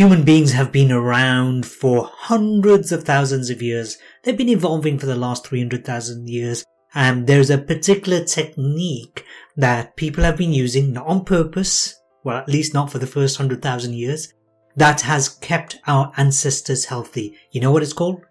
Human beings have been around for hundreds of thousands of years. They've been evolving for the last 300,000 years. And there's a particular technique that people have been using, not on purpose, well, at least not for the first 100,000 years, that has kept our ancestors healthy. You know what it's called?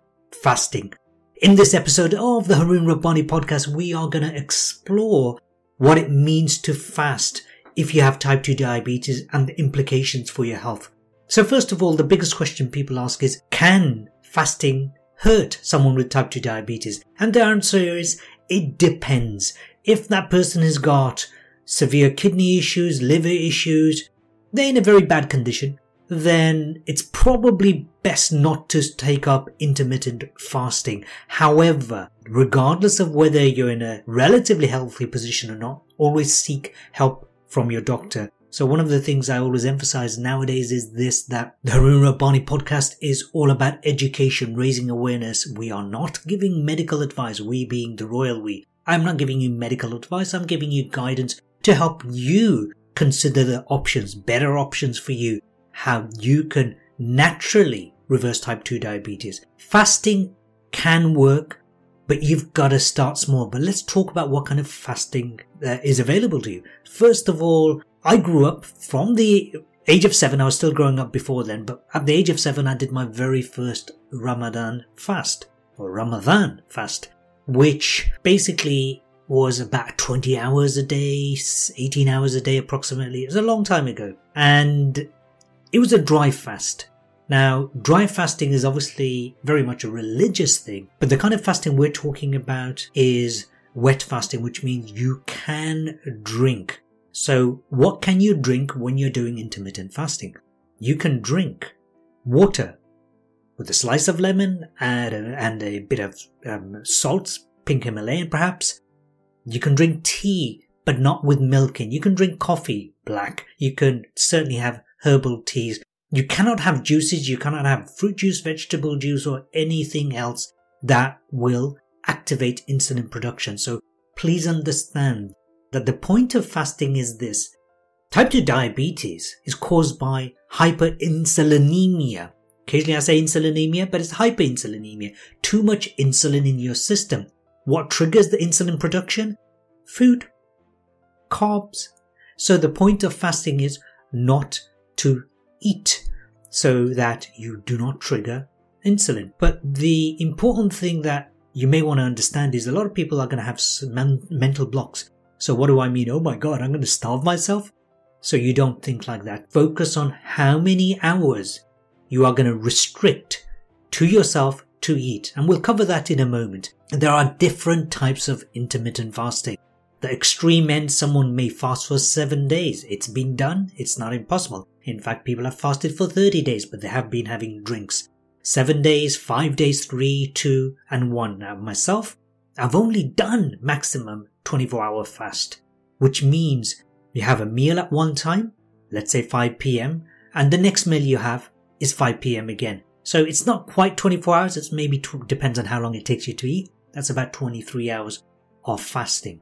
Fasting. In this episode of the Haroon Rabbani podcast, we are going to explore what it means to fast if you have type 2 diabetes and the implications for your health. So first of all, the biggest question people ask is, can fasting hurt someone with type 2 diabetes? And the answer is, it depends. If that person has got severe kidney issues, liver issues, they're in a very bad condition, then it's probably best not to take up intermittent fasting. However, regardless of whether you're in a relatively healthy position or not, always seek help from your doctor. So one of the things I always emphasize nowadays is this, that the Haroon Rabbani podcast is all about education, raising awareness. We are not giving medical advice, we being the royal we. I'm not giving you medical advice, I'm giving you guidance to help you consider the options, better options for you, how you can naturally reverse type 2 diabetes. Fasting can work, but you've got to start small. But let's talk about what kind of fasting uh, is available to you. First of all, I grew up from the age of seven. I was still growing up before then, but at the age of seven, I did my very first Ramadan fast or Ramadan fast, which basically was about 20 hours a day, 18 hours a day approximately. It was a long time ago. And it was a dry fast. Now, dry fasting is obviously very much a religious thing, but the kind of fasting we're talking about is wet fasting, which means you can drink so what can you drink when you're doing intermittent fasting? You can drink water with a slice of lemon and a, and a bit of um, salt, pink Himalayan perhaps. You can drink tea, but not with milk in. You can drink coffee, black. You can certainly have herbal teas. You cannot have juices. You cannot have fruit juice, vegetable juice, or anything else that will activate insulin production. So please understand that the point of fasting is this. Type 2 diabetes is caused by hyperinsulinemia. Occasionally I say insulinemia, but it's hyperinsulinemia. Too much insulin in your system. What triggers the insulin production? Food. Carbs. So the point of fasting is not to eat so that you do not trigger insulin. But the important thing that you may want to understand is a lot of people are going to have mental blocks. So what do I mean? Oh my god, I'm going to starve myself? So you don't think like that. Focus on how many hours you are going to restrict to yourself to eat. And we'll cover that in a moment. There are different types of intermittent fasting. The extreme end, someone may fast for seven days. It's been done. It's not impossible. In fact, people have fasted for 30 days, but they have been having drinks. Seven days, five days, three, two, and one. Now, myself, I've only done maximum 24 hour fast, which means you have a meal at one time, let's say 5 p.m., and the next meal you have is 5 p.m. again. So it's not quite 24 hours, it's maybe tw- depends on how long it takes you to eat. That's about 23 hours of fasting.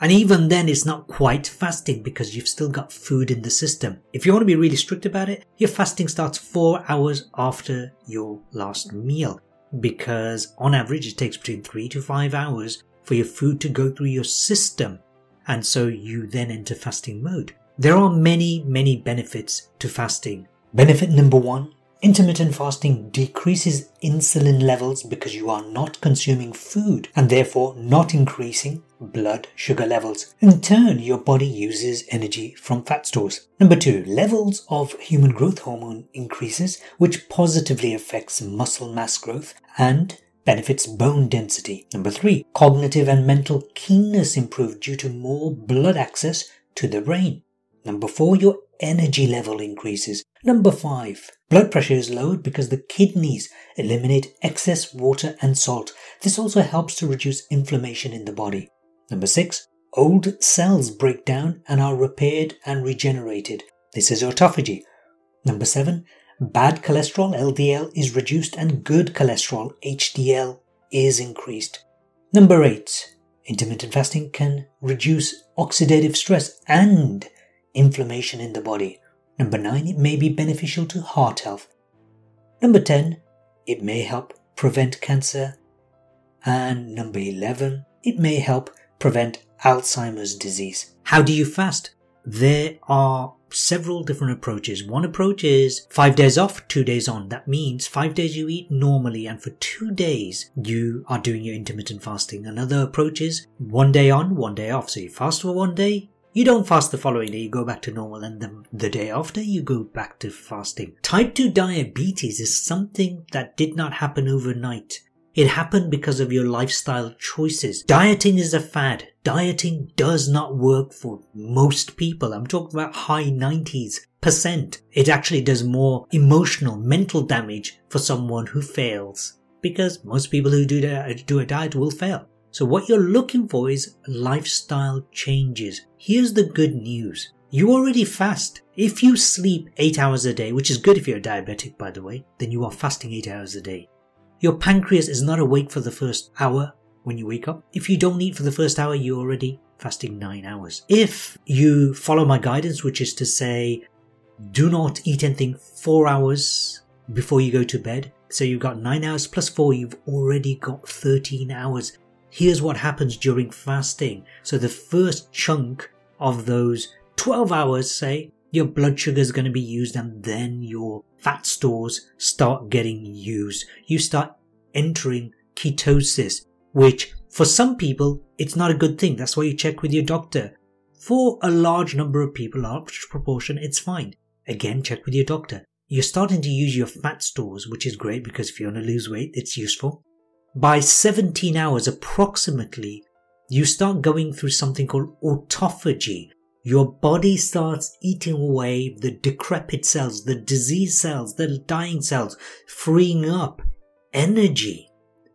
And even then, it's not quite fasting because you've still got food in the system. If you want to be really strict about it, your fasting starts four hours after your last meal because on average it takes between three to five hours for your food to go through your system, and so you then enter fasting mode. There are many, many benefits to fasting. Benefit number one intermittent fasting decreases insulin levels because you are not consuming food and therefore not increasing blood sugar levels. In turn, your body uses energy from fat stores. Number two, levels of human growth hormone increases, which positively affects muscle mass growth and benefits bone density. Number three, cognitive and mental keenness improve due to more blood access to the brain. Number four, your energy level increases. Number five, blood pressure is lowered because the kidneys eliminate excess water and salt. This also helps to reduce inflammation in the body. Number six, old cells break down and are repaired and regenerated. This is autophagy. Number seven, bad cholesterol LDL is reduced and good cholesterol HDL is increased. Number 8. Intermittent fasting can reduce oxidative stress and inflammation in the body. Number 9, it may be beneficial to heart health. Number 10, it may help prevent cancer. And number 11, it may help prevent Alzheimer's disease. How do you fast? There are several different approaches. One approach is five days off, two days on. That means five days you eat normally and for two days you are doing your intermittent fasting. Another approach is one day on, one day off. So you fast for one day, you don't fast the following day, you go back to normal, and then the day after, you go back to fasting. Type 2 diabetes is something that did not happen overnight. It happened because of your lifestyle choices. Dieting is a fad. Dieting does not work for most people. I'm talking about high 90s percent. It actually does more emotional, mental damage for someone who fails. Because most people who do, do a diet will fail. So what you're looking for is lifestyle changes. Here's the good news. You already fast. If you sleep 8 hours a day, which is good if you're diabetic by the way, then you are fasting 8 hours a day. Your pancreas is not awake for the first hour when you wake up. If you don't eat for the first hour, you're already fasting nine hours. If you follow my guidance, which is to say, do not eat anything four hours before you go to bed. So you've got nine hours plus four, you've already got 13 hours. Here's what happens during fasting. So the first chunk of those 12 hours, say, your blood sugar is going to be used and then your fat stores start getting used. You start entering ketosis, which for some people, it's not a good thing. That's why you check with your doctor. For a large number of people, large proportion, it's fine. Again, check with your doctor. You're starting to use your fat stores, which is great because if you want to lose weight, it's useful. By 17 hours approximately, you start going through something called autophagy, your body starts eating away the decrepit cells, the disease cells, the dying cells, freeing up energy,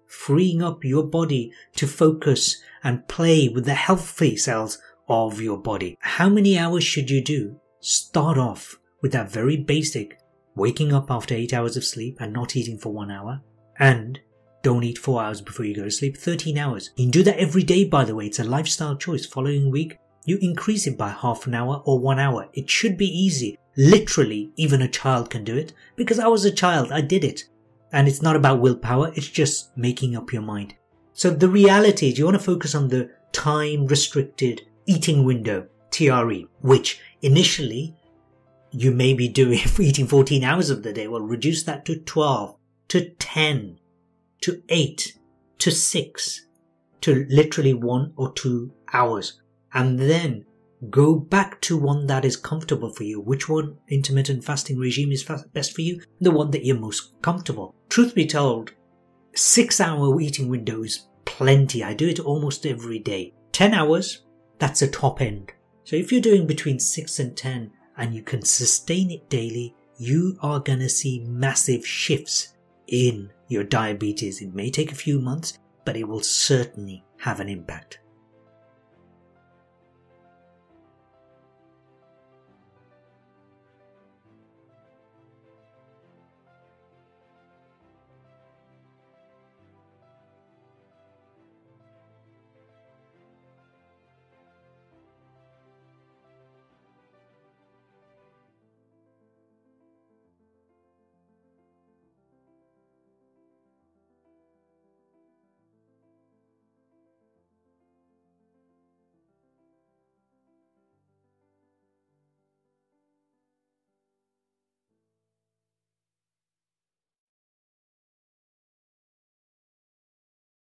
freeing up your body to focus and play with the healthy cells of your body. How many hours should you do? Start off with that very basic waking up after eight hours of sleep and not eating for one hour and don't eat four hours before you go to sleep, 13 hours. You can do that every day, by the way. It's a lifestyle choice. Following week, you increase it by half an hour or one hour. It should be easy. Literally, even a child can do it. Because I was a child, I did it. And it's not about willpower, it's just making up your mind. So the reality is you want to focus on the time restricted eating window, TRE, which initially you may be doing eating 14 hours of the day. Well, reduce that to 12, to 10, to 8, to 6, to literally one or two hours and then go back to one that is comfortable for you. Which one intermittent fasting regime is best for you? The one that you're most comfortable. Truth be told, six hour eating window is plenty. I do it almost every day. 10 hours, that's a top end. So if you're doing between 6 and 10 and you can sustain it daily, you are going to see massive shifts in your diabetes. It may take a few months, but it will certainly have an impact.